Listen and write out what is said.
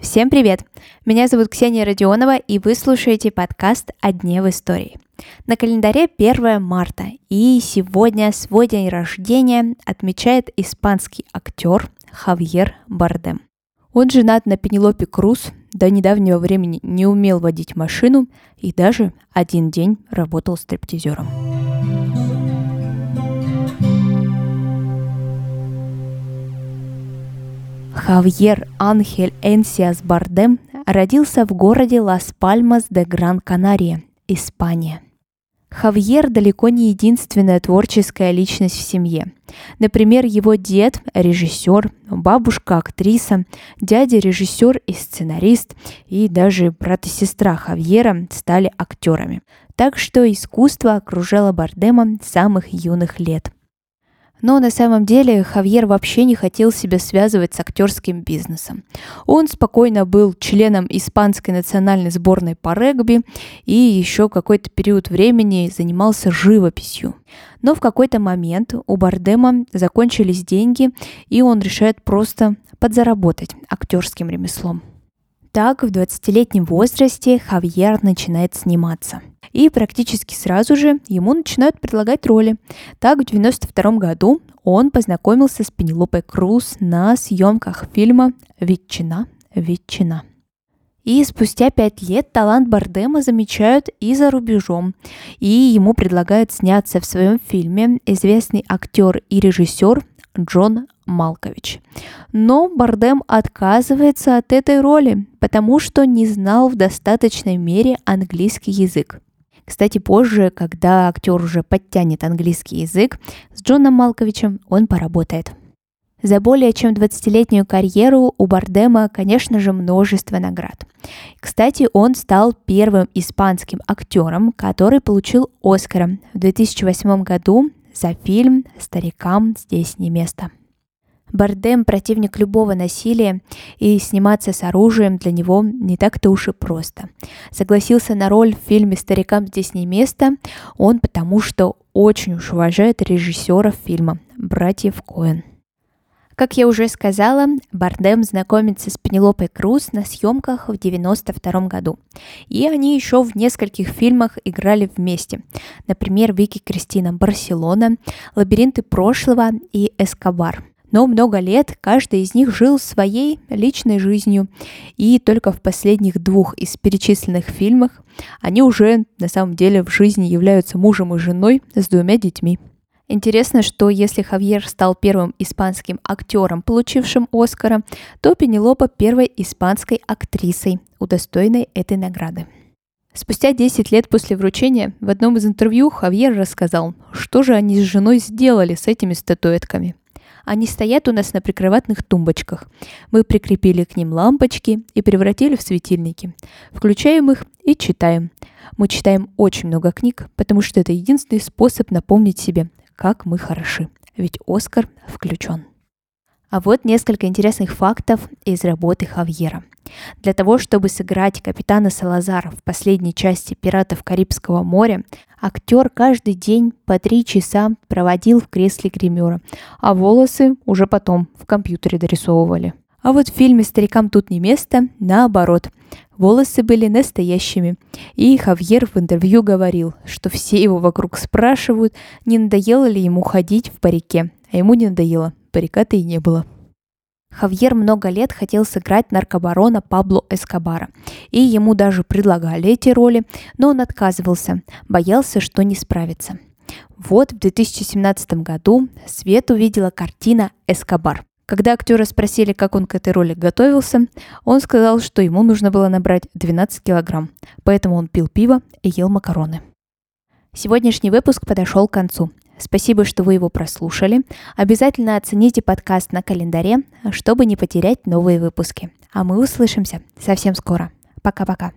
Всем привет! Меня зовут Ксения Родионова, и вы слушаете подкаст «О дне в истории». На календаре 1 марта, и сегодня свой день рождения отмечает испанский актер Хавьер Бардем. Он женат на Пенелопе Круз, до недавнего времени не умел водить машину и даже один день работал стриптизером. Хавьер Анхель Энсиас Бардем родился в городе Лас-Пальмас де Гран-Канария, Испания. Хавьер далеко не единственная творческая личность в семье. Например, его дед – режиссер, бабушка – актриса, дядя – режиссер и сценарист, и даже брат и сестра Хавьера стали актерами. Так что искусство окружало Бардема с самых юных лет. Но на самом деле Хавьер вообще не хотел себя связывать с актерским бизнесом. Он спокойно был членом испанской национальной сборной по регби и еще какой-то период времени занимался живописью. Но в какой-то момент у Бардема закончились деньги, и он решает просто подзаработать актерским ремеслом. Так, в 20-летнем возрасте Хавьер начинает сниматься. И практически сразу же ему начинают предлагать роли. Так, в 92 году он познакомился с Пенелопой Круз на съемках фильма «Ветчина, ветчина». И спустя пять лет талант Бардема замечают и за рубежом. И ему предлагают сняться в своем фильме известный актер и режиссер Джон Малкович. Но Бардем отказывается от этой роли, потому что не знал в достаточной мере английский язык. Кстати, позже, когда актер уже подтянет английский язык, с Джоном Малковичем он поработает. За более чем 20-летнюю карьеру у Бардема, конечно же, множество наград. Кстати, он стал первым испанским актером, который получил Оскара в 2008 году за фильм «Старикам здесь не место». Бардем – противник любого насилия, и сниматься с оружием для него не так-то уж и просто. Согласился на роль в фильме «Старикам здесь не место» он потому, что очень уж уважает режиссеров фильма – братьев Коэн. Как я уже сказала, Бардем знакомится с Пенелопой Круз на съемках в 1992 году. И они еще в нескольких фильмах играли вместе. Например, Вики Кристина Барселона, Лабиринты прошлого и Эскобар. Но много лет каждый из них жил своей личной жизнью. И только в последних двух из перечисленных фильмах они уже на самом деле в жизни являются мужем и женой с двумя детьми. Интересно, что если Хавьер стал первым испанским актером, получившим Оскара, то Пенелопа первой испанской актрисой, удостоенной этой награды. Спустя 10 лет после вручения в одном из интервью Хавьер рассказал, что же они с женой сделали с этими статуэтками. Они стоят у нас на прикроватных тумбочках. Мы прикрепили к ним лампочки и превратили в светильники. Включаем их и читаем. Мы читаем очень много книг, потому что это единственный способ напомнить себе, как мы хороши. Ведь Оскар включен. А вот несколько интересных фактов из работы Хавьера. Для того, чтобы сыграть капитана Салазара в последней части «Пиратов Карибского моря», актер каждый день по три часа проводил в кресле гримера, а волосы уже потом в компьютере дорисовывали. А вот в фильме «Старикам тут не место» наоборот. Волосы были настоящими. И Хавьер в интервью говорил, что все его вокруг спрашивают, не надоело ли ему ходить в парике. А ему не надоело, парика-то и не было. Хавьер много лет хотел сыграть наркобарона Пабло Эскобара, и ему даже предлагали эти роли, но он отказывался, боялся, что не справится. Вот в 2017 году свет увидела картина «Эскобар». Когда актера спросили, как он к этой роли готовился, он сказал, что ему нужно было набрать 12 килограмм, поэтому он пил пиво и ел макароны. Сегодняшний выпуск подошел к концу. Спасибо, что вы его прослушали. Обязательно оцените подкаст на календаре, чтобы не потерять новые выпуски. А мы услышимся совсем скоро. Пока-пока.